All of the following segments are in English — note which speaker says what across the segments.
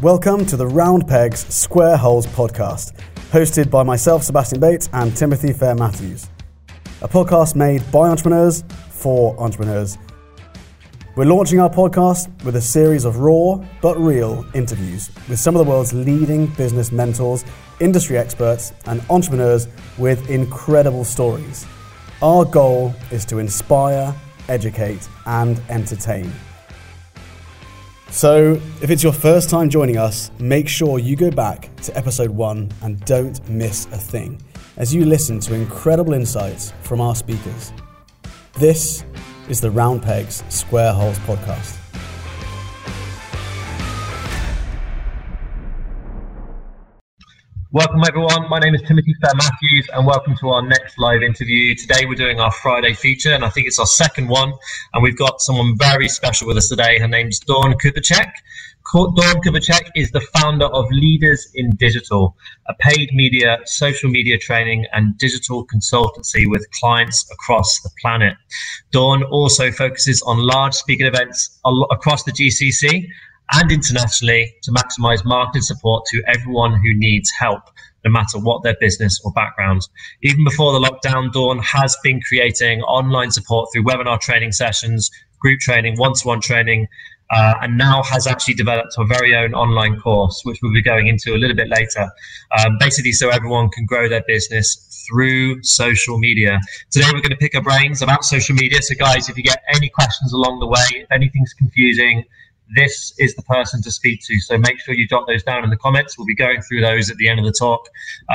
Speaker 1: Welcome to the Round Pegs Square Holes podcast, hosted by myself, Sebastian Bates, and Timothy Fair Matthews. A podcast made by entrepreneurs for entrepreneurs. We're launching our podcast with a series of raw but real interviews with some of the world's leading business mentors, industry experts, and entrepreneurs with incredible stories. Our goal is to inspire, educate, and entertain. So, if it's your first time joining us, make sure you go back to episode one and don't miss a thing as you listen to incredible insights from our speakers. This is the Round Pegs Square Holes podcast.
Speaker 2: Welcome, everyone. My name is Timothy Fair Matthews, and welcome to our next live interview. Today, we're doing our Friday feature, and I think it's our second one. And we've got someone very special with us today. Her name's Dawn Kupacek. Dawn Kupacek is the founder of Leaders in Digital, a paid media, social media training, and digital consultancy with clients across the planet. Dawn also focuses on large speaking events across the GCC and internationally to maximize marketing support to everyone who needs help, no matter what their business or background. Even before the lockdown, Dawn has been creating online support through webinar training sessions, group training, one to one training, uh, and now has actually developed her very own online course, which we'll be going into a little bit later. Um, basically, so everyone can grow their business through social media. Today, we're going to pick our brains about social media. So, guys, if you get any questions along the way, if anything's confusing, this is the person to speak to. So make sure you jot those down in the comments. We'll be going through those at the end of the talk.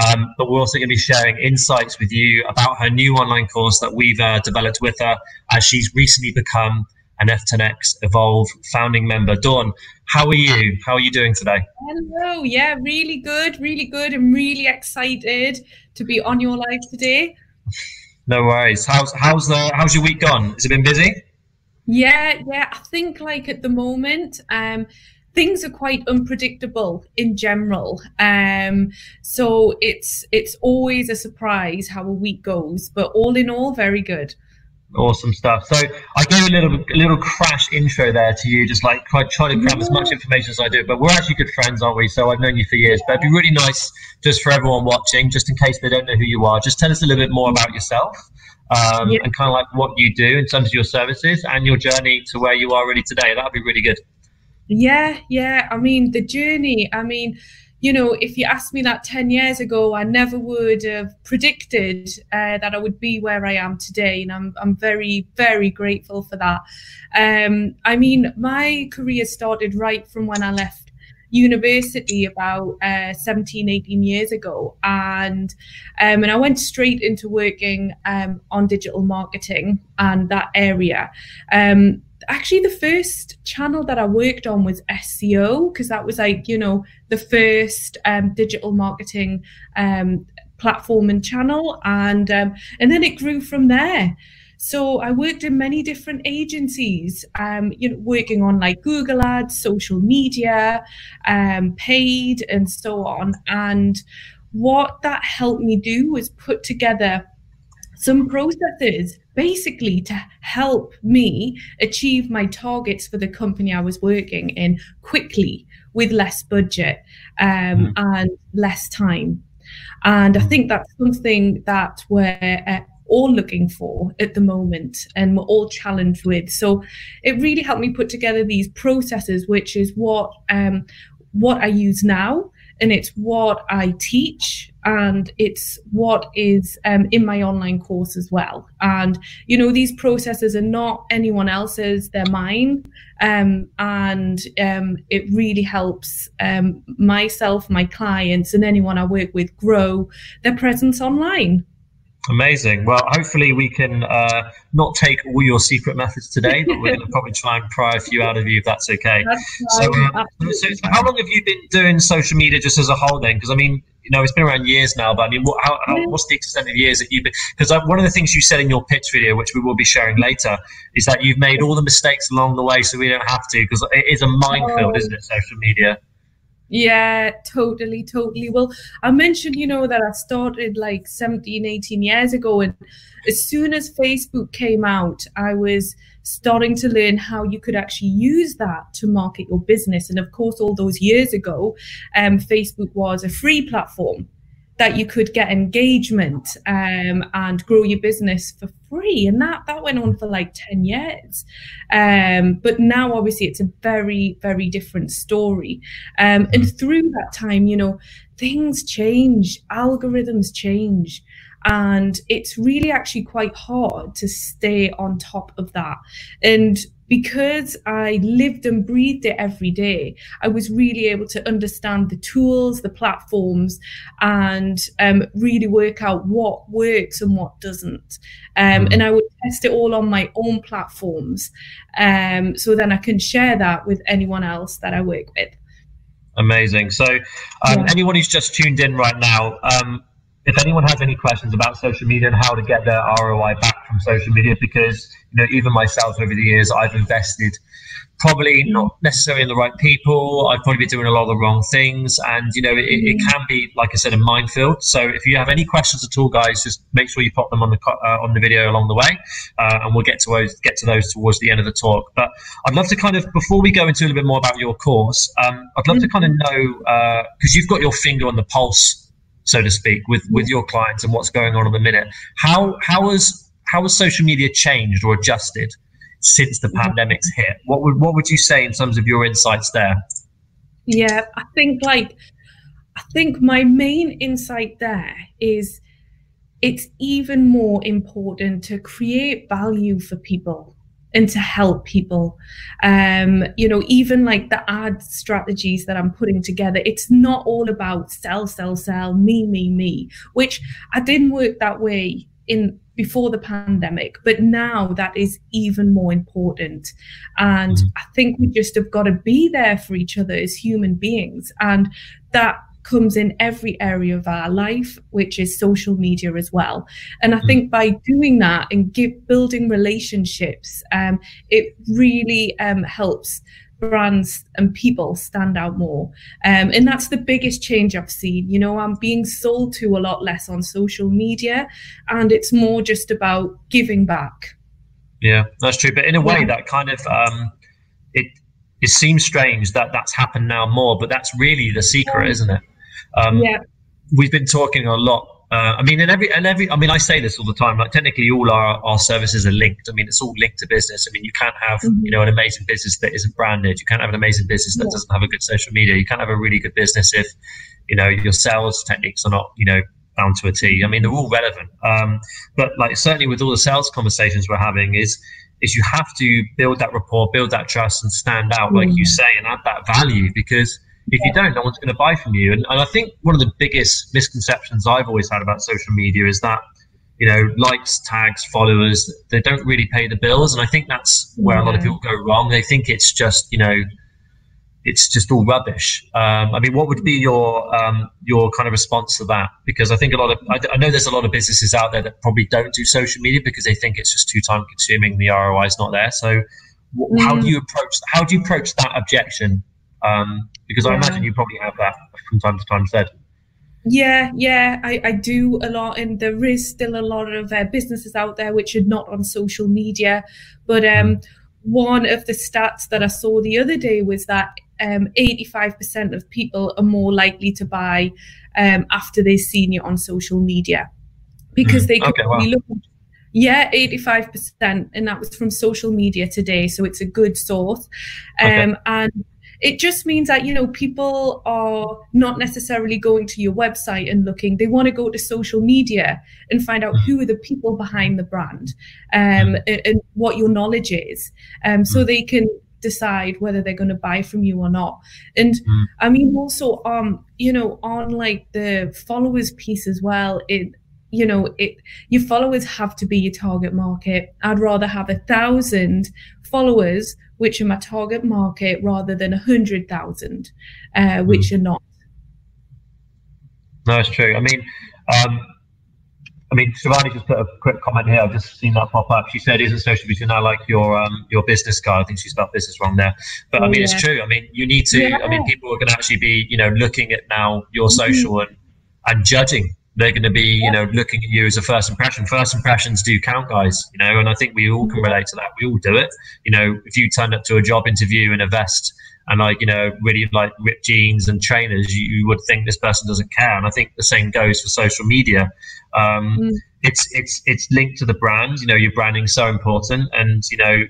Speaker 2: Um, but we're also going to be sharing insights with you about her new online course that we've uh, developed with her as she's recently become an F10X Evolve founding member. Dawn, how are you? How are you doing today?
Speaker 3: Hello. Yeah, really good, really good. I'm really excited to be on your live today.
Speaker 2: No worries. How's how's the how's your week gone? Has it been busy?
Speaker 3: Yeah, yeah. I think like at the moment, um, things are quite unpredictable in general. Um, so it's it's always a surprise how a week goes, but all in all, very good.
Speaker 2: Awesome stuff. So I gave a little a little crash intro there to you, just like try, try to grab yeah. as much information as I do. But we're actually good friends, aren't we? So I've known you for years. Yeah. But it'd be really nice just for everyone watching, just in case they don't know who you are, just tell us a little bit more about yourself um, yeah. and kind of like what you do in terms of your services and your journey to where you are really today. That would be really good.
Speaker 3: Yeah, yeah. I mean, the journey, I mean, you know, if you asked me that 10 years ago, I never would have predicted uh, that I would be where I am today. And I'm, I'm very, very grateful for that. Um, I mean, my career started right from when I left university about uh, 17, 18 years ago. And, um, and I went straight into working um, on digital marketing and that area. Um, actually the first channel that I worked on was SEO because that was like you know the first um, digital marketing um, platform and channel and um, and then it grew from there so I worked in many different agencies, um, you know, working on like Google Ads, social media, um, paid, and so on. And what that helped me do was put together some processes basically to help me achieve my targets for the company I was working in quickly with less budget um, mm. and less time. And I mm. think that's something that we're uh, all looking for at the moment and we're all challenged with. So it really helped me put together these processes, which is what um, what I use now, and it's what I teach, and it's what is um, in my online course as well. And you know, these processes are not anyone else's; they're mine, um, and um, it really helps um, myself, my clients, and anyone I work with grow their presence online.
Speaker 2: Amazing. Well, hopefully we can uh, not take all your secret methods today, but we're going to probably try and pry a few out of you if that's okay. That's so, uh, so, how long have you been doing social media just as a whole then? Because I mean, you know, it's been around years now, but I mean, what, how, how, what's the extent of years that you've been? Because one of the things you said in your pitch video, which we will be sharing later, is that you've made all the mistakes along the way, so we don't have to, because it is a minefield, oh. isn't it? Social media.
Speaker 3: Yeah, totally, totally. Well, I mentioned, you know, that I started like 17, 18 years ago. And as soon as Facebook came out, I was starting to learn how you could actually use that to market your business. And of course, all those years ago, um, Facebook was a free platform that you could get engagement um, and grow your business for free. And that that went on for like 10 years. Um, but now obviously it's a very very different story. Um, and mm-hmm. through that time you know things change algorithms change. And it's really actually quite hard to stay on top of that. And because I lived and breathed it every day, I was really able to understand the tools, the platforms, and um, really work out what works and what doesn't. Um, mm. and I would test it all on my own platforms. Um, so then I can share that with anyone else that I work with.
Speaker 2: Amazing. So, um, yeah. anyone who's just tuned in right now, um, if anyone has any questions about social media and how to get their ROI back from social media, because you know even myself over the years I've invested probably not necessarily in the right people. I've probably been doing a lot of the wrong things, and you know it, it mm. can be like I said a minefield. So if you have any questions at all, guys, just make sure you pop them on the uh, on the video along the way, uh, and we'll get to those get to those towards the end of the talk. But I'd love to kind of before we go into a little bit more about your course, um, I'd love to kind of know because uh, you've got your finger on the pulse so to speak, with with your clients and what's going on in the minute. How how has how has social media changed or adjusted since the pandemic's hit? What would what would you say in terms of your insights there?
Speaker 3: Yeah, I think like I think my main insight there is it's even more important to create value for people and to help people. Um, you know, even like the ad strategies that I'm putting together, it's not all about sell, sell, sell, me, me, me, which I didn't work that way in before the pandemic, but now that is even more important. And mm-hmm. I think we just have got to be there for each other as human beings. And that comes in every area of our life, which is social media as well. And I mm. think by doing that and give, building relationships, um, it really um, helps brands and people stand out more. Um, and that's the biggest change I've seen. You know, I'm being sold to a lot less on social media, and it's more just about giving back.
Speaker 2: Yeah, that's true. But in a way, yeah. that kind of um, it it seems strange that that's happened now more, but that's really the secret, isn't it?
Speaker 3: Um, yeah.
Speaker 2: We've been talking a lot. Uh, I mean, and every and every. I mean, I say this all the time. Like, technically, all our, our services are linked. I mean, it's all linked to business. I mean, you can't have mm-hmm. you know an amazing business that isn't branded. You can't have an amazing business that yeah. doesn't have a good social media. You can't have a really good business if you know your sales techniques are not you know down to a T. I mean, they're all relevant. Um, but like certainly with all the sales conversations we're having is is you have to build that rapport, build that trust, and stand out, mm-hmm. like you say, and add that value because if you don't, no one's going to buy from you. And, and I think one of the biggest misconceptions I've always had about social media is that, you know, likes, tags, followers, they don't really pay the bills. And I think that's where a lot of people go wrong. They think it's just, you know, it's just all rubbish. Um, I mean, what would be your um, your kind of response to that? Because I think a lot of I, I, know there's a lot of businesses out there that probably don't do social media because they think it's just too time consuming. The ROI is not there. So, mm. how do you approach how do you approach that objection um, because I imagine you probably have that from time to time said.
Speaker 3: Yeah, yeah, I, I do a lot, and there is still a lot of uh, businesses out there which are not on social media. But um, mm. one of the stats that I saw the other day was that um, 85% of people are more likely to buy um, after they've seen you on social media because mm. they could okay, wow. look. Yeah, 85%. And that was from social media today. So it's a good source. Um, okay. And it just means that you know people are not necessarily going to your website and looking. They want to go to social media and find out who are the people behind the brand um, and, and, what your knowledge is um, so they can decide whether they're going to buy from you or not. And i mean also um you know on like the followers piece as well it you know it your followers have to be your target market. I'd rather have a thousand followers which are my target market rather than a hundred thousand uh, which mm. are not
Speaker 2: no it's true i mean um, I mean, Shivani just put a quick comment here. I've just seen that pop up. She said, "Isn't social media now like your um, your business card?" I think she spelled business wrong there, but oh, I mean, yeah. it's true. I mean, you need to. Yeah. I mean, people are going to actually be, you know, looking at now your mm-hmm. social and and judging. They're going to be, you know, looking at you as a first impression. First impressions do count, guys. You know, and I think we all can mm-hmm. relate to that. We all do it. You know, if you turn up to a job interview in a vest and like you know really like ripped jeans and trainers you, you, would think this person doesn't care and i think the same goes for social media um, mm. it's it's it's linked to the brand you know your branding so important and you know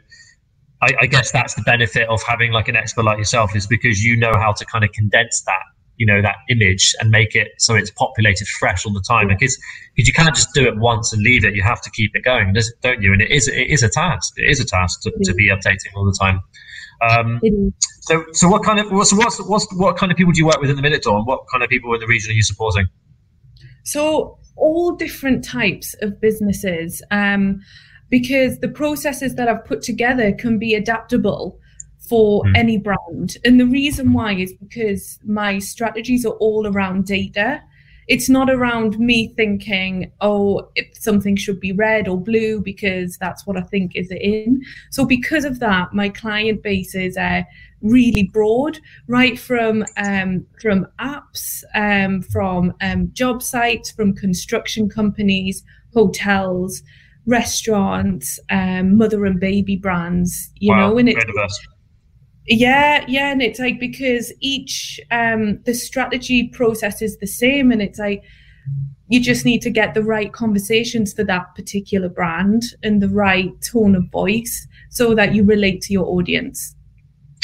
Speaker 2: I, I, guess that's the benefit of having like an expert like yourself is because you know how to kind of condense that you know that image and make it so it's populated fresh all the time. Because because you can't just do it once and leave it. You have to keep it going. Don't you? And it is it is a task. It is a task to, to be updating all the time. Um, so, so what kind of what's what's what's what kind of people do you work with in the minute, Dawn? What kind of people in the region are you supporting?
Speaker 3: So, all different types of businesses, um, because the processes that I've put together can be adaptable for mm. any brand. And the reason why is because my strategies are all around data it's not around me thinking, oh, something should be red or blue because that's what I think is in. So because of that, my client base is uh, really broad, right from um, from apps, um, from um, job sites, from construction companies, hotels, restaurants, um, mother and baby brands. You wow, know, and it's yeah, yeah, and it's like because each um the strategy process is the same, and it's like you just need to get the right conversations for that particular brand and the right tone of voice so that you relate to your audience.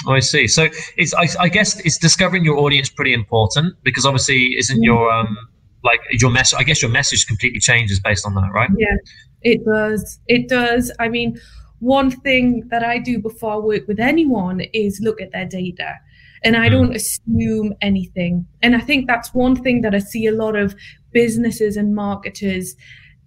Speaker 2: Oh, I see. So it's I, I guess it's discovering your audience pretty important because obviously isn't your um like your message I guess your message completely changes based on that, right?
Speaker 3: Yeah, it does. It does. I mean, one thing that I do before I work with anyone is look at their data. And I hmm. don't assume anything. And I think that's one thing that I see a lot of businesses and marketers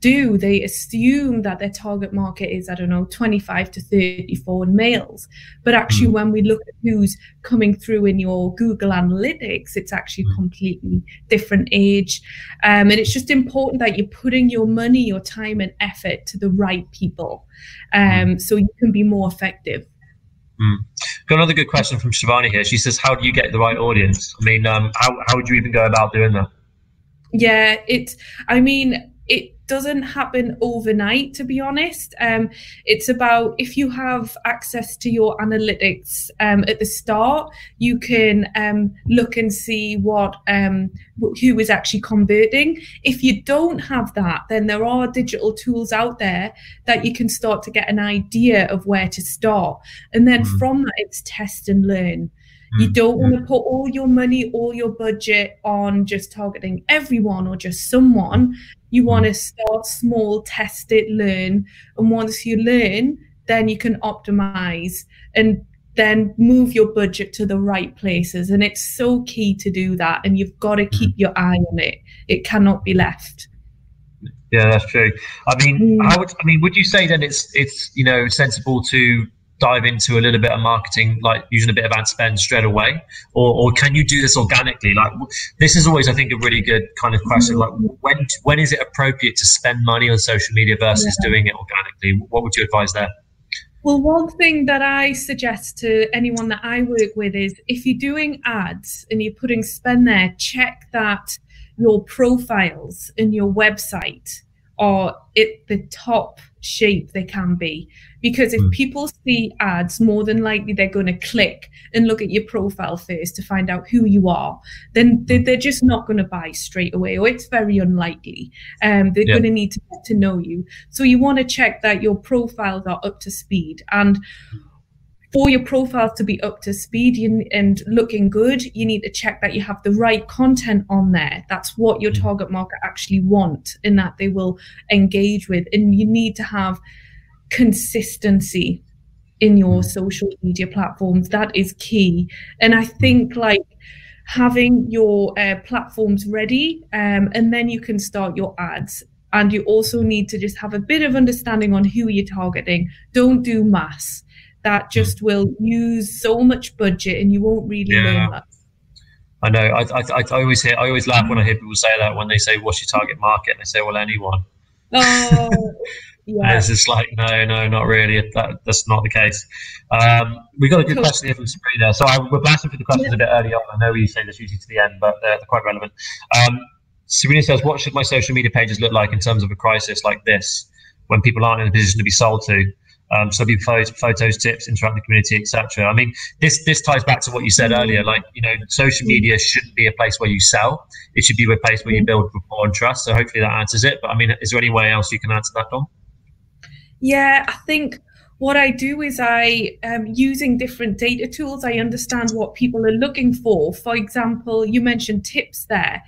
Speaker 3: do they assume that their target market is i don't know 25 to 34 males but actually mm. when we look at who's coming through in your google analytics it's actually mm. completely different age um, and it's just important that you're putting your money your time and effort to the right people um, mm. so you can be more effective
Speaker 2: Mm. Got another good question from Shivani here. She says, "How do you get the right audience? I mean, um, how how would you even go about doing that?"
Speaker 3: Yeah, it's. I mean, doesn't happen overnight to be honest. Um, it's about if you have access to your analytics um, at the start you can um, look and see what um, who is actually converting. If you don't have that then there are digital tools out there that you can start to get an idea of where to start. And then mm-hmm. from that it's test and learn you mm. don't want to put all your money, all your budget on just targeting everyone or just someone. You want to start small, test it, learn. And once you learn, then you can optimize and then move your budget to the right places. And it's so key to do that. And you've got to keep mm. your eye on it, it cannot be left.
Speaker 2: Yeah, that's true. I mean, mm. how would I mean? Would you say then it's it's you know sensible to dive into a little bit of marketing, like using a bit of ad spend straight away, or, or can you do this organically? Like this is always, I think, a really good kind of question. Like when when is it appropriate to spend money on social media versus yeah. doing it organically? What would you advise there?
Speaker 3: Well, one thing that I suggest to anyone that I work with is if you're doing ads and you're putting spend there, check that your profiles in your website are at the top shape they can be because if mm. people see ads, more than likely they're going to click and look at your profile first to find out who you are. Then they're, they're just not going to buy straight away, or it's very unlikely. Um, they're yeah. going to need to get to know you. So you want to check that your profiles are up to speed. And for your profiles to be up to speed and looking good, you need to check that you have the right content on there. That's what your hmm. target market actually want and that they will engage with. And you need to have consistency in your mm. social media platforms. That is key. And I think like having your uh, platforms ready um, and then you can start your ads. And you also need to just have a bit of understanding on who you're targeting. Don't do mass. That just will use so much budget and you won't really yeah. learn that.
Speaker 2: I know. I, I, I always hear. I always laugh when I hear people say that when they say, "What's your target market?" and they say, "Well, anyone."
Speaker 3: Oh,
Speaker 2: yeah. it's just like, no, no, not really. That, that's not the case. Um, we got a good cool. question here from Sabrina. So I, we're blasting through the questions yeah. a bit early on. I know you say this usually to the end, but they're, they're quite relevant. Um, Sabrina says, what should my social media pages look like in terms of a crisis like this when people aren't in a position to be sold to? Um, so be photos, photos, tips, interact with the community, etc. I mean, this this ties back to what you said earlier. Like, you know, social media shouldn't be a place where you sell. It should be a place where you build rapport and trust. So hopefully that answers it. But I mean, is there any way else you can answer that, Dawn?
Speaker 3: Yeah, I think what I do is I, um, using different data tools, I understand what people are looking for. For example, you mentioned tips there.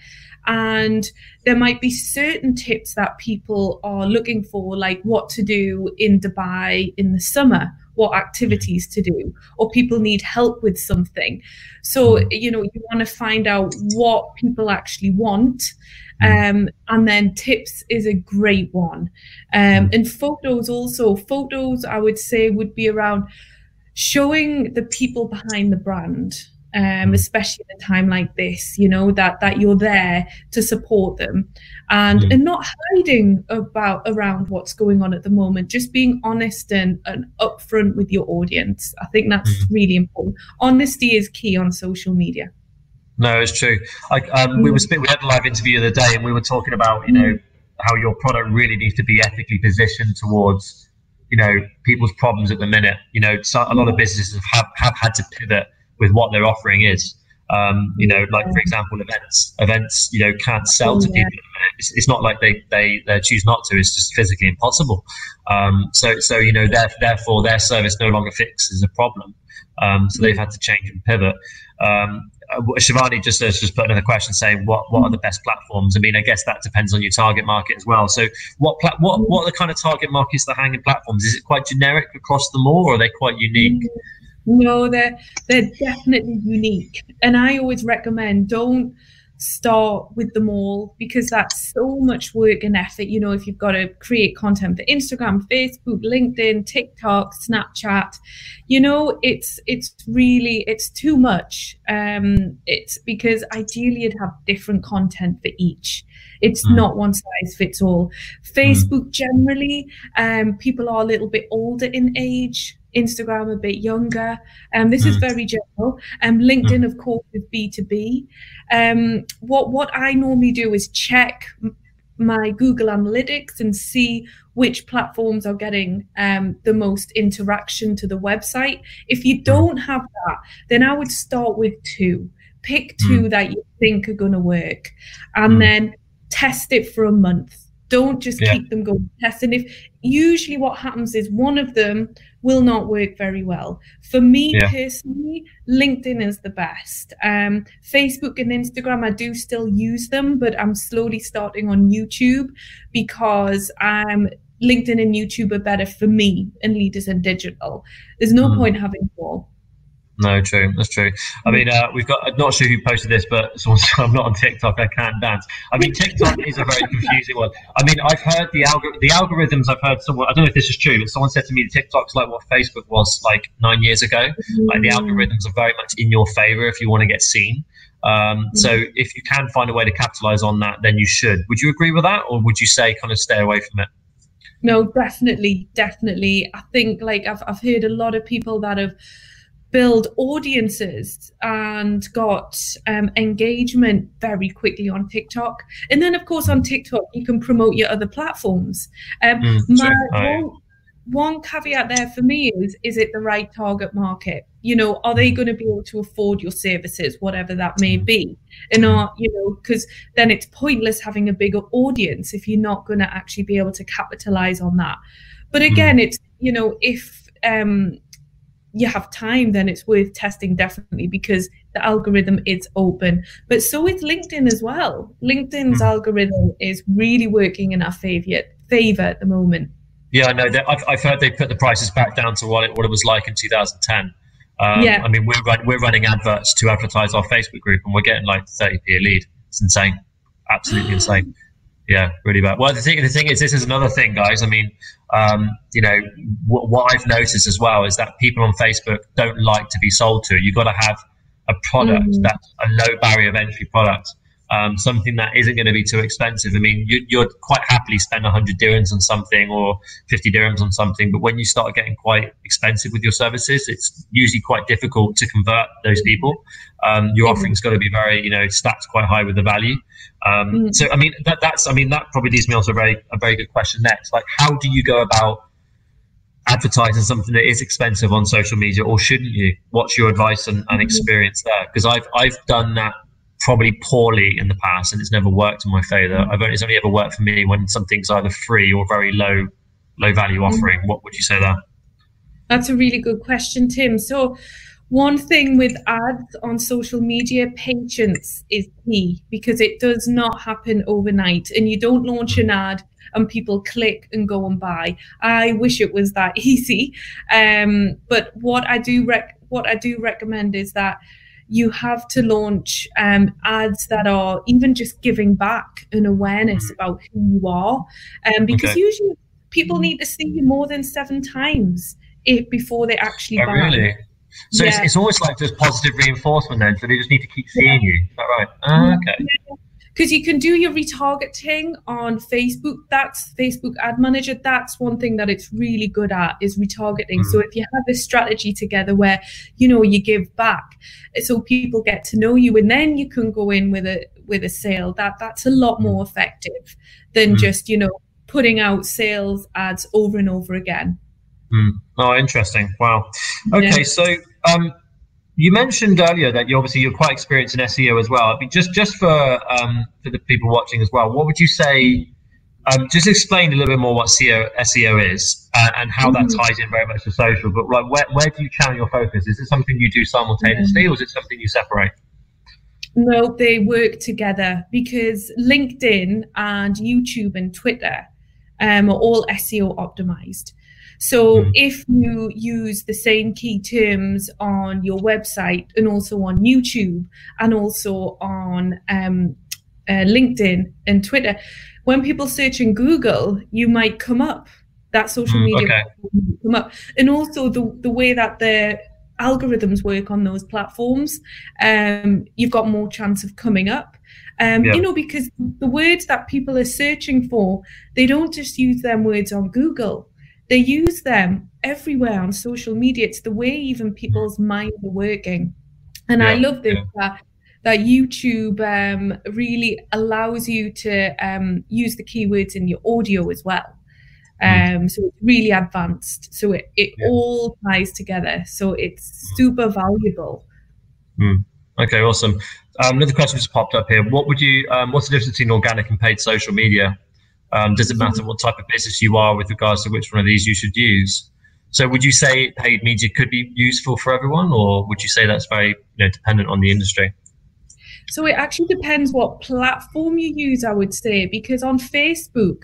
Speaker 3: And there might be certain tips that people are looking for, like what to do in Dubai in the summer, what activities to do, or people need help with something. So, you know, you want to find out what people actually want. Mm. Um, and then tips is a great one. Um, mm. and photos also, photos I would say would be around showing the people behind the brand um, mm. especially at a time like this, you know, that that you're there to support them and mm. and not hiding about around what's going on at the moment, just being honest and, and upfront with your audience. I think that's mm. really important. Honesty is key on social media.
Speaker 2: No, it's true. I, um, we were mm. we had a live interview the other day, and we were talking about you know mm. how your product really needs to be ethically positioned towards you know people's problems at the minute. You know, so a lot of businesses have have had to pivot with what their offering is. Um, you know, like for example, events. Events, you know, can't sell to people. It's, it's, not like they, they they choose not to. It's just physically impossible. Um, so so you know, therefore their service no longer fixes a problem. Um, so they've had to change and pivot. Um, uh, Shivani just uh, just put another question saying what what are the best platforms? I mean, I guess that depends on your target market as well. So what pla- what what are the kind of target markets that hang in platforms? Is it quite generic across them all, or are they quite unique?
Speaker 3: No, they're they're definitely unique, and I always recommend don't start with them all because that's so much work and effort. You know, if you've got to create content for Instagram, Facebook, LinkedIn, TikTok, Snapchat, you know, it's it's really it's too much. Um, it's because ideally you'd have different content for each. It's mm. not one size fits all. Facebook mm. generally, um, people are a little bit older in age Instagram a bit younger. Um, this mm. is very general. Um, LinkedIn, mm. of course, is B two B. Um, what what I normally do is check my Google Analytics and see which platforms are getting um, the most interaction to the website. If you mm. don't have that, then I would start with two. Pick two mm. that you think are going to work, and mm. then test it for a month don't just yeah. keep them going testing if usually what happens is one of them will not work very well. For me yeah. personally, LinkedIn is the best. Um, Facebook and Instagram, I do still use them, but I'm slowly starting on YouTube because um, LinkedIn and YouTube are better for me and leaders in digital. There's no mm. point having more.
Speaker 2: No, true. That's true. I mean, uh, we've got. I'm not sure who posted this, but someone I'm not on TikTok. I can't dance. I mean, TikTok is a very confusing one. I mean, I've heard the algor- the algorithms. I've heard someone. I don't know if this is true, but someone said to me, TikTok's like what Facebook was like nine years ago. Like the algorithms are very much in your favor if you want to get seen. Um, so if you can find a way to capitalize on that, then you should. Would you agree with that, or would you say kind of stay away from it?
Speaker 3: No, definitely, definitely. I think like I've I've heard a lot of people that have build audiences and got um, engagement very quickly on TikTok. And then, of course, on TikTok, you can promote your other platforms. Um, mm, my, one, one caveat there for me is is it the right target market? You know, are they mm. going to be able to afford your services, whatever that may mm. be? And are, you know, because then it's pointless having a bigger audience if you're not going to actually be able to capitalize on that. But mm. again, it's, you know, if um, you have time, then it's worth testing definitely because the algorithm is open. But so is LinkedIn as well. LinkedIn's mm. algorithm is really working in our favor, favor at the moment.
Speaker 2: Yeah, I know. That I've, I've heard they put the prices back down to what it, what it was like in 2010. Um, yeah. I mean, we're, run, we're running adverts to advertise our Facebook group and we're getting like 30p a lead. It's insane. Absolutely insane. Yeah, really bad. Well, the thing, the thing is, this is another thing, guys. I mean, um, you know, w- what I've noticed as well is that people on Facebook don't like to be sold to. You've got to have a product mm. that's a low barrier of entry product. Um, something that isn't going to be too expensive. I mean, you, you'd quite happily spend 100 dirhams on something or 50 dirhams on something, but when you start getting quite expensive with your services, it's usually quite difficult to convert those people. Um, your mm-hmm. offering's got to be very, you know, stacked quite high with the value. Um, mm-hmm. So, I mean, that, that's, I mean, that probably leads me on to a very, a very good question next. Like, how do you go about advertising something that is expensive on social media, or shouldn't you? What's your advice and, and mm-hmm. experience there? Because I've I've done that probably poorly in the past, and it's never worked in my favor. I've only, it's only ever worked for me when something's either free or very low low value mm-hmm. offering. What would you say there?
Speaker 3: That's a really good question, Tim. So. One thing with ads on social media, patience is key because it does not happen overnight. And you don't launch an ad and people click and go and buy. I wish it was that easy. Um, but what I do rec- what I do recommend is that you have to launch um, ads that are even just giving back an awareness mm-hmm. about who you are, um, because okay. usually people need to see you more than seven times if, before they actually oh, buy.
Speaker 2: Really? So yeah. it's, it's almost like just positive reinforcement then. So they just need to keep seeing yeah. you. Is that right? Oh, okay. Yeah
Speaker 3: because you can do your retargeting on Facebook. That's Facebook Ad Manager. That's one thing that it's really good at is retargeting. Mm-hmm. So if you have this strategy together where you know you give back, so people get to know you, and then you can go in with a with a sale. That that's a lot more effective than mm-hmm. just you know putting out sales ads over and over again.
Speaker 2: Mm. Oh, interesting. Wow. Okay, yeah. so um, you mentioned earlier that you obviously you're quite experienced in SEO as well. I mean, just just for um, for the people watching as well, what would you say? Um, just explain a little bit more what SEO SEO is uh, and how that mm-hmm. ties in very much to social. But like, where where do you channel your focus? Is it something you do simultaneously, or is it something you separate?
Speaker 3: No, they work together because LinkedIn and YouTube and Twitter um, are all SEO optimized. So mm. if you use the same key terms on your website and also on YouTube and also on um, uh, LinkedIn and Twitter, when people search in Google, you might come up. That social mm, media okay. come up, and also the the way that the algorithms work on those platforms, um, you've got more chance of coming up. Um, yeah. You know, because the words that people are searching for, they don't just use them words on Google they use them everywhere on social media. It's the way even people's minds are working. And yeah, I love this yeah. that, that YouTube um, really allows you to um, use the keywords in your audio as well. Mm. Um, so it's really advanced. So it, it yeah. all ties together. So it's super valuable.
Speaker 2: Mm. Okay, awesome. Um, another question just popped up here. What would you? Um, what's the difference between organic and paid social media? Um, does it matter what type of business you are with regards to which one of these you should use? So would you say paid media could be useful for everyone, or would you say that's very you know, dependent on the industry?
Speaker 3: So it actually depends what platform you use, I would say, because on Facebook,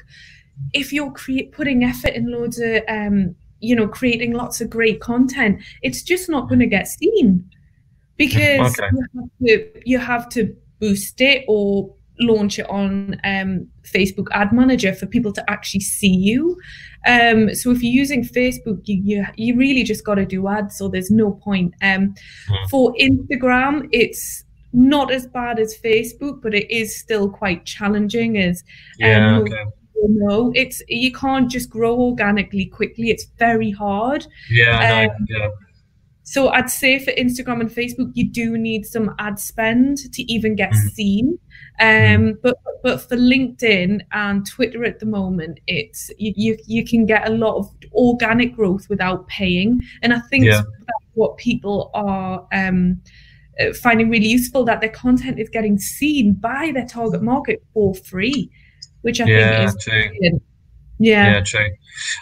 Speaker 3: if you're create, putting effort in loads of, um, you know, creating lots of great content, it's just not going to get seen because okay. you, have to, you have to boost it or launch it on um, Facebook Ad Manager for people to actually see you. Um, so if you're using Facebook, you you, you really just got to do ads. So there's no point. Um, mm. For Instagram, it's not as bad as Facebook, but it is still quite challenging. As
Speaker 2: yeah, um, okay.
Speaker 3: No, it's you can't just grow organically quickly. It's very hard.
Speaker 2: Yeah, um, no, yeah.
Speaker 3: So I'd say for Instagram and Facebook, you do need some ad spend to even get mm. seen. Mm. Um, but but for LinkedIn and Twitter at the moment, it's you, you, you can get a lot of organic growth without paying, and I think yeah. that's what people are um, uh, finding really useful that their content is getting seen by their target market for free, which I yeah, think is true. Yeah.
Speaker 2: Yeah, true.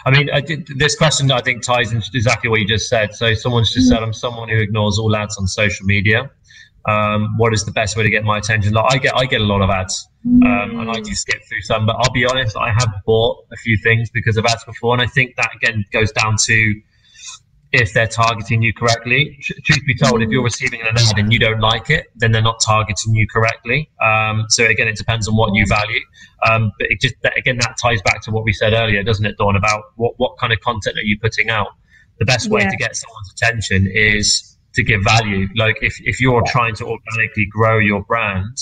Speaker 2: I mean, I did, this question I think ties into exactly what you just said. So someone's just mm-hmm. said, I'm someone who ignores all ads on social media um, what is the best way to get my attention? Like I get, I get a lot of ads, um, and I do skip through some. But I'll be honest, I have bought a few things because of ads before, and I think that again goes down to if they're targeting you correctly. Truth be told, if you're receiving an ad and you don't like it, then they're not targeting you correctly. Um, so again, it depends on what you value. Um, but it just again that ties back to what we said earlier, doesn't it, Dawn? About what what kind of content are you putting out? The best way yeah. to get someone's attention is to give value. Like if, if you're trying to organically grow your brand,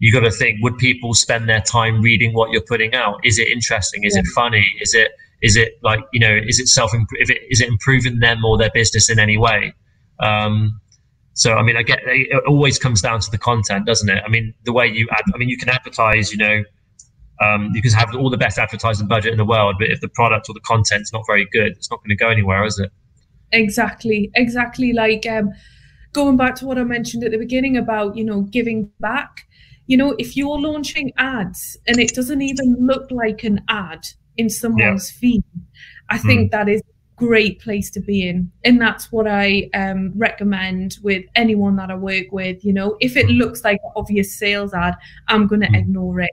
Speaker 2: you got to think: would people spend their time reading what you're putting out? Is it interesting? Is yeah. it funny? Is it is it like you know? Is it self? If it is it improving them or their business in any way? Um, so I mean, I get it always comes down to the content, doesn't it? I mean, the way you ad, I mean, you can advertise, you know, um, you can have all the best advertising budget in the world, but if the product or the content's not very good, it's not going to go anywhere, is it?
Speaker 3: Exactly, exactly. Like um, going back to what I mentioned at the beginning about you know giving back. You know, if you're launching ads and it doesn't even look like an ad in someone's yeah. feed, I think mm. that is a great place to be in and that's what i um, recommend with anyone that i work with you know if it hmm. looks like an obvious sales ad i'm going to mm. ignore it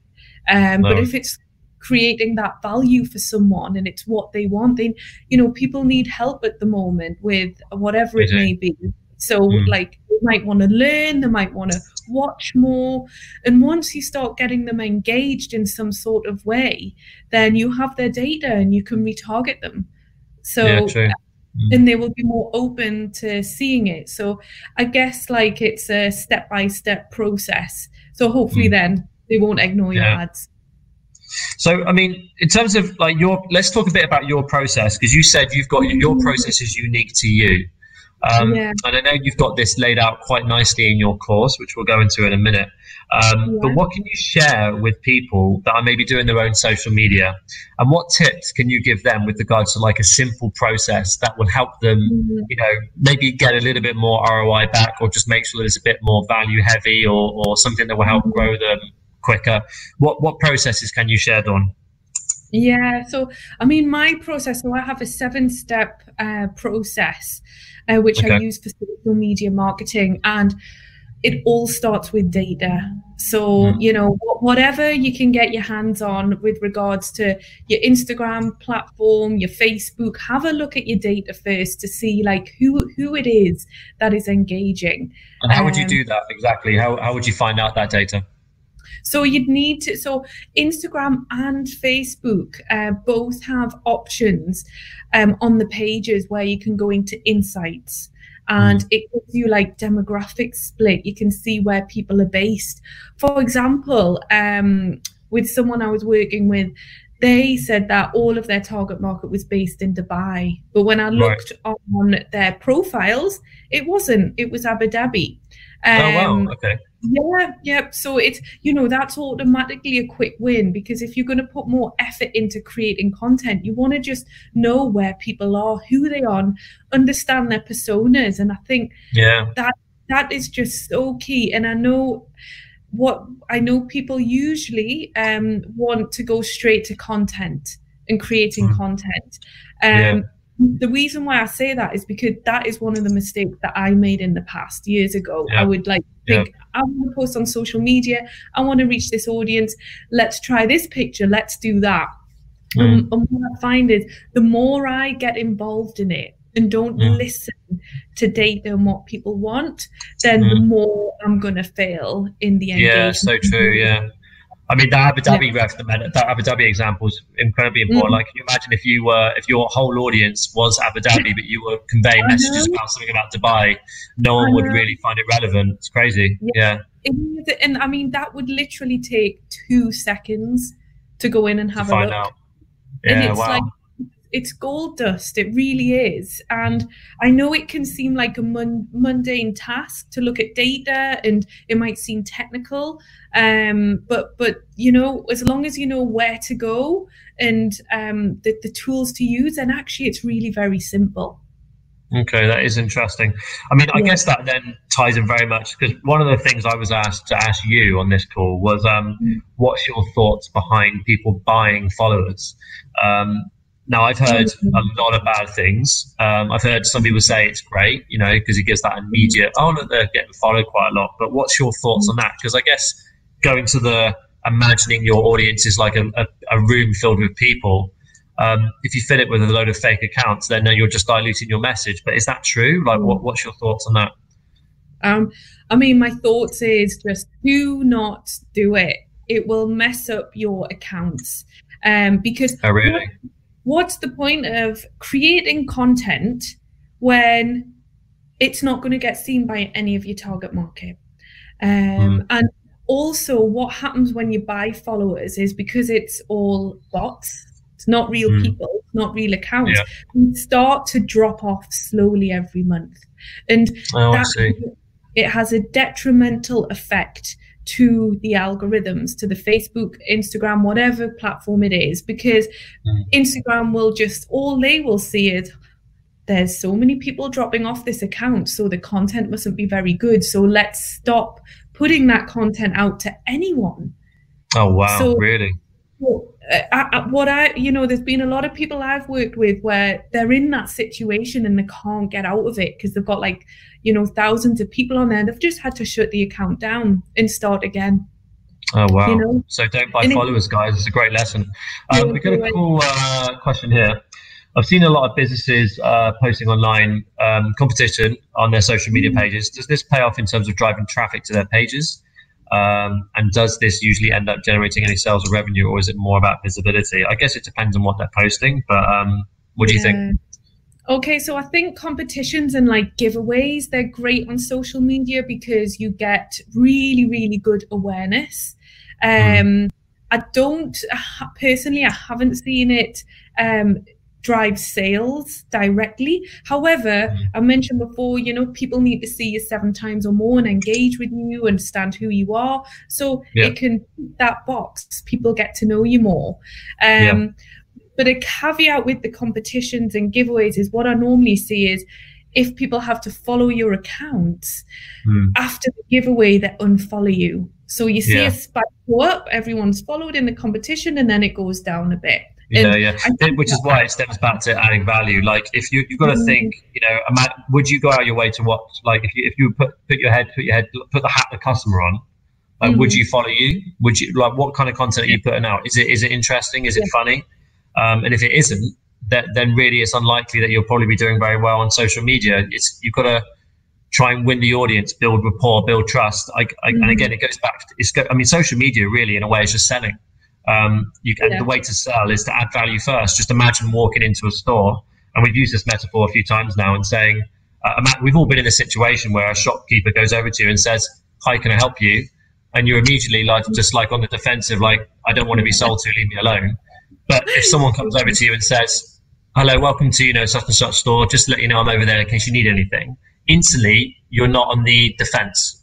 Speaker 3: um, no. But if it's creating that value for someone and it's what they want, then you know people need help at the moment with whatever it may be. So mm. like might want to learn, they might want to watch more. And once you start getting them engaged in some sort of way, then you have their data and you can retarget them. So yeah, mm. and they will be more open to seeing it. So I guess like it's a step by step process. So hopefully mm. then they won't ignore your ads.
Speaker 2: So, I mean, in terms of like your, let's talk a bit about your process because you said you've got your mm-hmm. process is unique to you. Um, yeah. And I know you've got this laid out quite nicely in your course, which we'll go into in a minute. Um, yeah. But what can you share with people that are maybe doing their own social media? And what tips can you give them with regards to like a simple process that will help them, mm-hmm. you know, maybe get a little bit more ROI back or just make sure that it's a bit more value heavy or, or something that will help mm-hmm. grow them quicker. What what processes can you share, Dawn?
Speaker 3: Yeah, so I mean, my process. So I have a seven-step uh, process uh, which okay. I use for social media marketing, and it all starts with data. So mm. you know, whatever you can get your hands on with regards to your Instagram platform, your Facebook, have a look at your data first to see like who who it is that is engaging.
Speaker 2: And how would you um, do that exactly? How how would you find out that data?
Speaker 3: So you'd need to, so Instagram and Facebook uh, both have options um, on the pages where you can go into insights and mm. it gives you like demographic split. You can see where people are based. For example, um, with someone I was working with, they said that all of their target market was based in Dubai. But when I looked right. on their profiles, it wasn't. It was Abu Dhabi.
Speaker 2: Um, oh wow! Um, okay.
Speaker 3: Yeah, yeah. So it's you know that's automatically a quick win because if you're going to put more effort into creating content, you want to just know where people are, who they are, understand their personas, and I think
Speaker 2: yeah
Speaker 3: that that is just so key. And I know what I know people usually um, want to go straight to content and creating mm. content. Um, yeah the reason why I say that is because that is one of the mistakes that I made in the past years ago. Yeah. I would like think yeah. I want to post on social media. I want to reach this audience. Let's try this picture. Let's do that. Mm. Um, and what I find is the more I get involved in it and don't mm. listen to data and what people want, then mm. the more I'm going to fail in the engagement.
Speaker 2: Yeah, so true. Yeah. I mean, the Abu Dhabi yeah. that Abu Dhabi example is incredibly important. Mm. Like, can you imagine if you were, if your whole audience was Abu Dhabi, but you were conveying messages about something about Dubai, no one would really find it relevant. It's crazy. Yeah.
Speaker 3: yeah. And I mean, that would literally take two seconds to go in and have to a look. Out.
Speaker 2: Yeah, and it's wow. like
Speaker 3: it's gold dust it really is and i know it can seem like a mun- mundane task to look at data and it might seem technical um, but but you know as long as you know where to go and um, the, the tools to use and actually it's really very simple
Speaker 2: Okay, that is interesting. I mean, I yeah. guess that then ties in very much because one of the things I was asked to ask you on this call was, um, mm. what's your thoughts behind people buying followers? Um, now, I've heard mm-hmm. a lot of bad things. Um, I've heard some people say it's great, you know, because it gives that immediate, oh, look, they're getting followed quite a lot. But what's your thoughts on that? Because I guess going to the imagining your audience is like a, a, a room filled with people. Um, if you fill it with a load of fake accounts, then you're just diluting your message. But is that true? Like, what, what's your thoughts on that?
Speaker 3: Um, I mean, my thoughts is just do not do it. It will mess up your accounts. Um, because
Speaker 2: oh, really?
Speaker 3: What's the point of creating content when it's not going to get seen by any of your target market? Um, mm. And also what happens when you buy followers is because it's all bots it's not real mm. people it's not real accounts yeah. we start to drop off slowly every month and
Speaker 2: oh, that,
Speaker 3: it has a detrimental effect to the algorithms, to the Facebook, Instagram, whatever platform it is, because mm. Instagram will just, all they will see is there's so many people dropping off this account, so the content mustn't be very good. So let's stop putting that content out to anyone.
Speaker 2: Oh, wow. So, really?
Speaker 3: Well, uh, I, what I, you know, there's been a lot of people I've worked with where they're in that situation and they can't get out of it because they've got like, you know, thousands of people on there. And they've just had to shut the account down and start again.
Speaker 2: Oh wow! You know? So don't buy and followers, it, guys. It's a great lesson. Um, we got a cool uh, question here. I've seen a lot of businesses uh, posting online um, competition on their social media mm. pages. Does this pay off in terms of driving traffic to their pages? Um, and does this usually end up generating any sales or revenue, or is it more about visibility? I guess it depends on what they're posting, but um, what do you think?
Speaker 3: Okay, so I think competitions and like giveaways, they're great on social media because you get really, really good awareness. Hmm. Um, mm. I don't personally, I haven't seen it um, drive sales directly. However, mm. I mentioned before, you know, people need to see you seven times or more and engage with you, understand who you are. So yeah. it can that box, people get to know you more. Um, yeah. But a caveat with the competitions and giveaways is what I normally see is if people have to follow your accounts mm. after the giveaway, they unfollow you. So you see yeah. a spike go up, everyone's followed in the competition, and then it goes down a bit.
Speaker 2: Yeah, yeah. Which is why it stems back to adding value. Like if you you've got to mm. think, you know, would you go out your way to watch? Like if you if you put put your head put your head put the hat the customer on, like mm. would you follow you? Would you like what kind of content are you putting out? Is it is it interesting? Is it yeah. funny? Um, and if it isn't, that, then really it's unlikely that you'll probably be doing very well on social media. It's you've got to try and win the audience, build rapport, build trust. I, I, mm. And mm-hmm. again, it goes back. To, it's I mean, social media really, in a way, is just selling. Um, you, yeah. the way to sell is to add value first. Just imagine walking into a store, and we've used this metaphor a few times now, and saying, uh, we've all been in a situation where a shopkeeper goes over to you and says, "Hi, can I help you?" And you're immediately like, just like on the defensive, like, "I don't want to be sold to. Leave me alone." But if someone comes over to you and says, "Hello, welcome to you know such and such store. Just let you know I'm over there in case you need anything," instantly you're not on the defense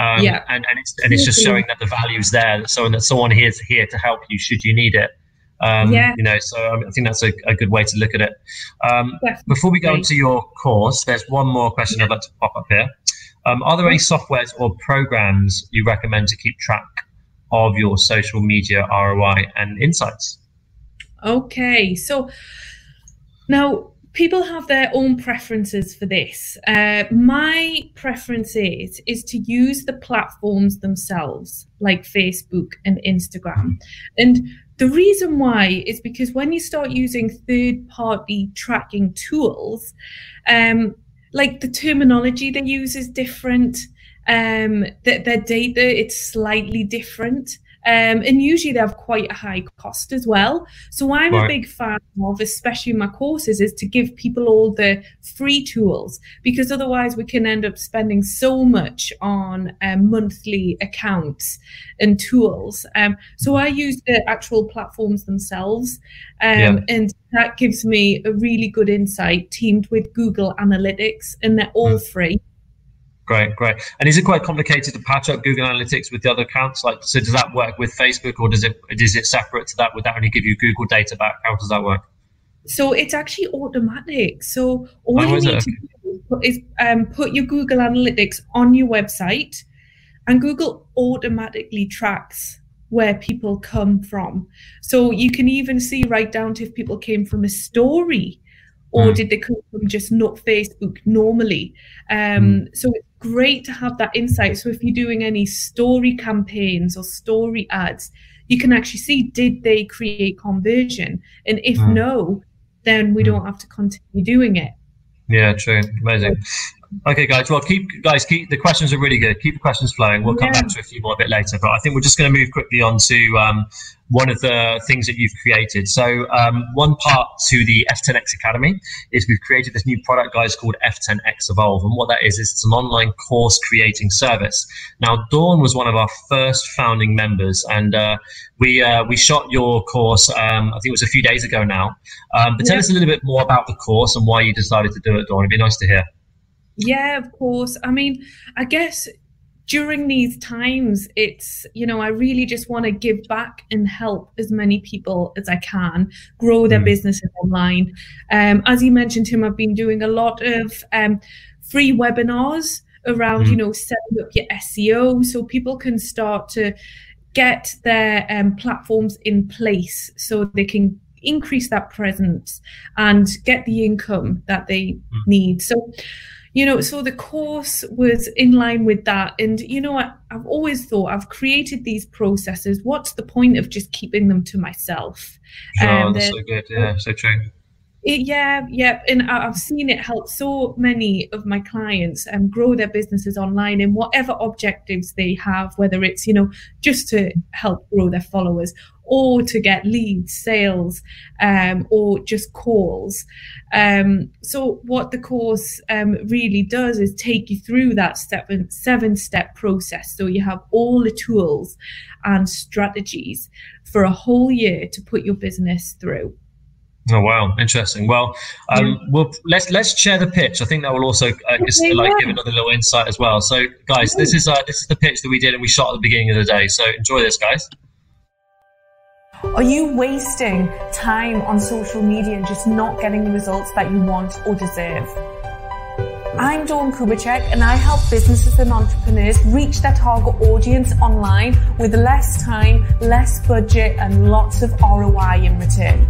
Speaker 2: um, yeah. and, and it's and it's just showing that the value is there, that someone here is here to help you should you need it. Um, yeah. You know, so I think that's a, a, good way to look at it. Um, before we go into your course, there's one more question I'd like to pop up here. Um, are there any softwares or programs you recommend to keep track of your social media ROI and insights?
Speaker 3: Okay, so now people have their own preferences for this. Uh, my preference is, is to use the platforms themselves, like Facebook and Instagram. And the reason why is because when you start using third party tracking tools, um, like the terminology they use is different, um, the, their data, it's slightly different. Um, and usually they have quite a high cost as well. So I'm right. a big fan of, especially in my courses, is to give people all the free tools because otherwise we can end up spending so much on um, monthly accounts and tools. Um, so I use the actual platforms themselves, um, yeah. and that gives me a really good insight teamed with Google Analytics, and they're all mm. free.
Speaker 2: Great, great. And is it quite complicated to patch up Google Analytics with the other accounts? Like, so does that work with Facebook, or does it is it separate to that? Would that only give you Google data back? How does that work?
Speaker 3: So it's actually automatic. So all oh, you need to do is um, put your Google Analytics on your website, and Google automatically tracks where people come from. So you can even see right down to if people came from a story or mm. did they come from just not Facebook normally? Um, mm. So it's great to have that insight. So if you're doing any story campaigns or story ads, you can actually see did they create conversion, and if mm. no, then we mm. don't have to continue doing it.
Speaker 2: Yeah, true. Amazing. Okay, guys. Well, keep guys keep the questions are really good. Keep the questions flowing. We'll come yeah. back to a few more a bit later, but I think we're just going to move quickly on to um, one of the things that you've created. So, um, one part to the F10X Academy is we've created this new product, guys, called F10X Evolve, and what that is is it's an online course creating service. Now, Dawn was one of our first founding members, and uh, we uh, we shot your course. Um, I think it was a few days ago now. Um, but tell yeah. us a little bit more about the course and why you decided to do it, Dawn. It'd be nice to hear.
Speaker 3: Yeah, of course. I mean, I guess during these times, it's, you know, I really just want to give back and help as many people as I can grow their mm. businesses online. Um, as you mentioned, Tim, I've been doing a lot of um, free webinars around, mm. you know, setting up your SEO so people can start to get their um, platforms in place so they can increase that presence and get the income that they mm. need. So, you know, so the course was in line with that. And, you know, I, I've always thought I've created these processes. What's the point of just keeping them to myself?
Speaker 2: Sure, um, that's so good. Yeah, so true.
Speaker 3: It, yeah, yeah, and I've seen it help so many of my clients um, grow their businesses online in whatever objectives they have, whether it's you know just to help grow their followers or to get leads, sales, um, or just calls. Um, so what the course um, really does is take you through that seven seven step process. So you have all the tools and strategies for a whole year to put your business through.
Speaker 2: Oh wow, interesting. Well, um, we'll let's let's share the pitch. I think that will also uh, just, like give another little insight as well. So, guys, this is uh, this is the pitch that we did and we shot at the beginning of the day. So enjoy this, guys.
Speaker 4: Are you wasting time on social media and just not getting the results that you want or deserve? I'm Dawn Kubicek and I help businesses and entrepreneurs reach their target audience online with less time, less budget, and lots of ROI in return.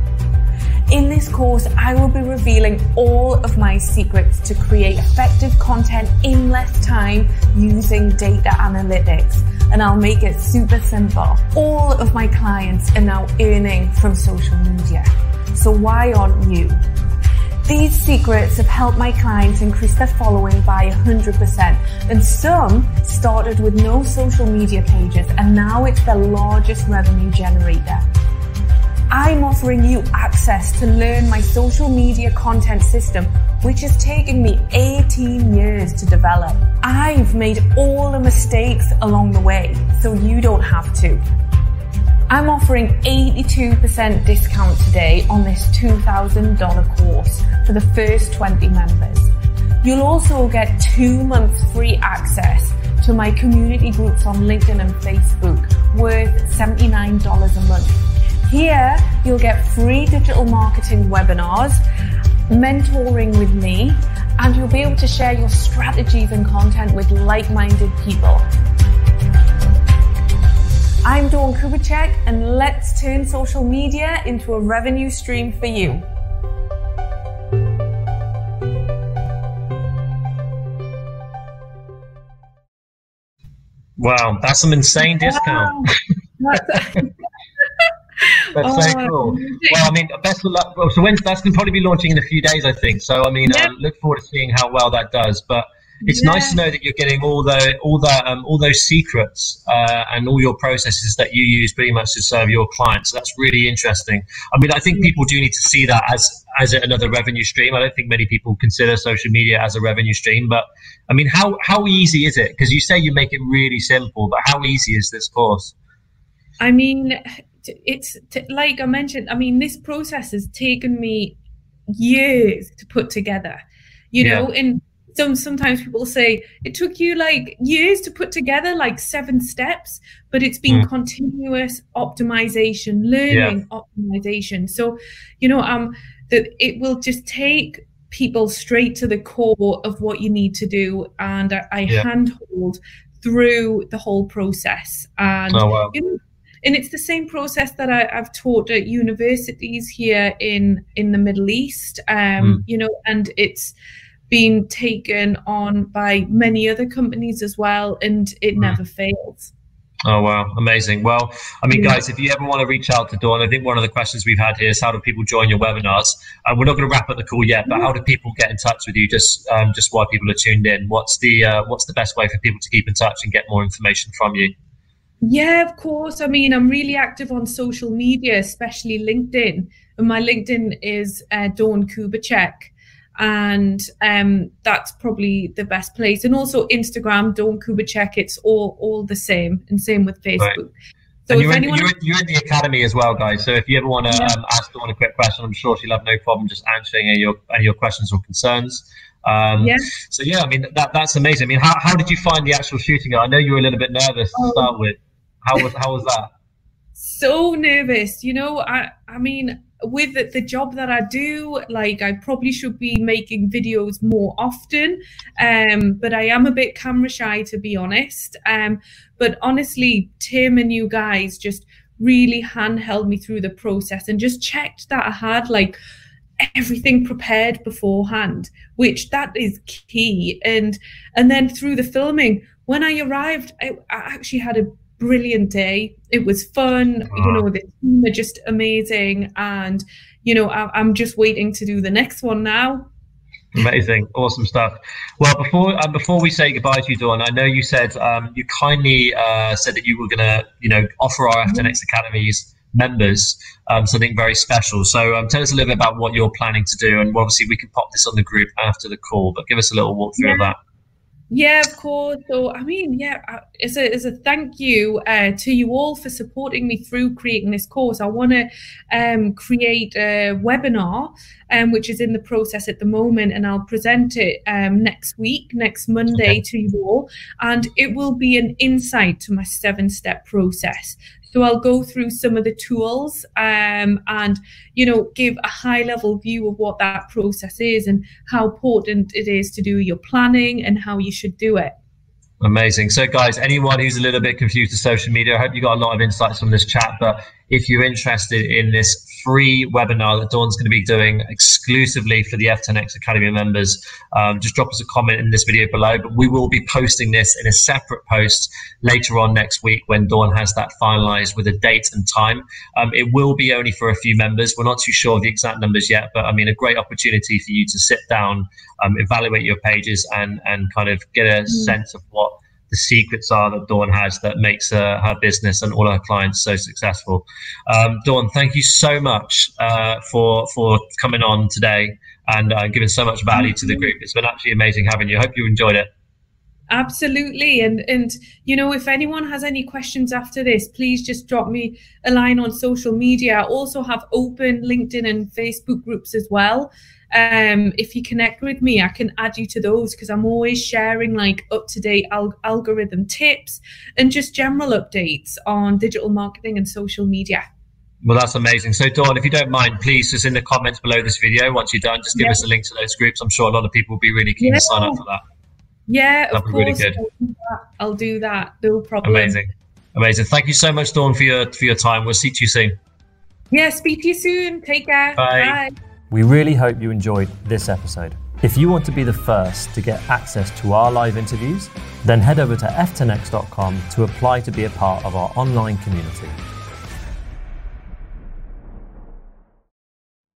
Speaker 4: In this course, I will be revealing all of my secrets to create effective content in less time using data analytics. And I'll make it super simple. All of my clients are now earning from social media. So why aren't you? These secrets have helped my clients increase their following by 100%, and some started with no social media pages, and now it's their largest revenue generator. I'm offering you access to learn my social media content system, which has taken me 18 years to develop. I've made all the mistakes along the way, so you don't have to. I'm offering 82% discount today on this $2,000 course for the first 20 members. You'll also get two months free access to my community groups on LinkedIn and Facebook worth $79 a month. Here, you'll get free digital marketing webinars, mentoring with me, and you'll be able to share your strategies and content with like-minded people. I'm Dawn Kubicek, and let's turn social media into a revenue stream for you.
Speaker 2: Wow, that's some insane discount. Wow. That's oh, so cool. Well, I mean, best of luck. So when that's going to probably be launching in a few days, I think. So I mean, yep. uh, look forward to seeing how well that does. But it's yeah. nice to know that you're getting all the all that um, all those secrets uh, and all your processes that you use pretty much to serve your clients. So that's really interesting. I mean, I think people do need to see that as as another revenue stream. I don't think many people consider social media as a revenue stream, but I mean, how how easy is it? Because you say you make it really simple, but how easy is this course?
Speaker 3: I mean, it's like I mentioned. I mean, this process has taken me years to put together. You know, and some sometimes people say it took you like years to put together, like seven steps, but it's been mm. continuous optimization, learning yeah. optimization. So, you know, um, that it will just take people straight to the core of what you need to do, and I, I yeah. handhold through the whole process. And oh, wow. you know, and it's the same process that I, have taught at universities here in in the Middle East. Um, mm. You know, and it's been taken on by many other companies as well, and it mm. never fails.
Speaker 2: Oh wow, amazing! Well, I mean, guys, if you ever want to reach out to Dawn, I think one of the questions we've had here is how do people join your webinars? And we're not going to wrap up the call yet, but how do people get in touch with you? Just um, just while people are tuned in, what's the uh, what's the best way for people to keep in touch and get more information from you?
Speaker 3: Yeah, of course. I mean, I'm really active on social media, especially LinkedIn, and my LinkedIn is uh, Dawn Kubicek. and um, that's probably the best place. And also Instagram, Dawn Kubicek. it's all all the same, and same with Facebook. Right.
Speaker 2: So and you're, anyone... in, you're, you're, in, the academy as well, guys. So if you ever want to yeah. um, ask Dawn a quick question, I'm sure she'll have no problem just answering any of your, any of your questions or concerns. Um, yeah. So yeah, I mean that that's amazing. I mean, how, how did you find the actual shooting? I know you were a little bit nervous to oh. start with. How was how was that?
Speaker 3: So nervous, you know. I I mean, with the job that I do, like I probably should be making videos more often. Um, but I am a bit camera shy to be honest. Um, but honestly, Tim and you guys just really handheld me through the process and just checked that I had like everything prepared beforehand, which that is key. And and then through the filming, when I arrived, I, I actually had a brilliant day. It was fun. You ah. know, the team are just amazing. And, you know, I, I'm just waiting to do the next one now.
Speaker 2: Amazing, awesome stuff. Well, before um, before we say goodbye to you, Dawn, I know you said um, you kindly uh, said that you were going to, you know, offer our F10X Academies members um, something very special. So, um, tell us a little bit about what you're planning to do, and obviously we can pop this on the group after the call. But give us a little walkthrough yeah. of that.
Speaker 3: Yeah, of course. So, I mean, yeah, as a, as a thank you uh, to you all for supporting me through creating this course, I want to um, create a webinar, um, which is in the process at the moment, and I'll present it um, next week, next Monday okay. to you all. And it will be an insight to my seven step process. So I'll go through some of the tools um, and, you know, give a high level view of what that process is and how important it is to do your planning and how you should do it.
Speaker 2: Amazing. So, guys, anyone who's a little bit confused with social media, I hope you got a lot of insights from this chat. But if you're interested in this free webinar that Dawn's going to be doing exclusively for the F10X Academy members, um, just drop us a comment in this video below. But we will be posting this in a separate post later on next week when Dawn has that finalized with a date and time. Um, it will be only for a few members. We're not too sure of the exact numbers yet, but I mean, a great opportunity for you to sit down, um, evaluate your pages, and and kind of get a mm. sense of what the secrets are that Dawn has that makes uh, her business and all her clients so successful. Um, Dawn, thank you so much uh, for for coming on today and uh, giving so much value to the group. It's been absolutely amazing having you. I hope you enjoyed it.
Speaker 3: Absolutely. And and you know, if anyone has any questions after this, please just drop me a line on social media. I also have open LinkedIn and Facebook groups as well um, if you connect with me, I can add you to those because I'm always sharing like up to date al- algorithm tips and just general updates on digital marketing and social media.
Speaker 2: Well, that's amazing. So, Dawn, if you don't mind, please just in the comments below this video, once you're done, just give yeah. us a link to those groups. I'm sure a lot of people will be really keen yeah. to sign up for that.
Speaker 3: Yeah, That'd of course. Really I'll, do I'll do that. No problem.
Speaker 2: Amazing. Amazing. Thank you so much, Dawn, for your for your time. We'll see you soon.
Speaker 3: Yeah, speak to you soon. Take care. Bye. Bye.
Speaker 5: We really hope you enjoyed this episode. If you want to be the first to get access to our live interviews, then head over to f10x.com to apply to be a part of our online community.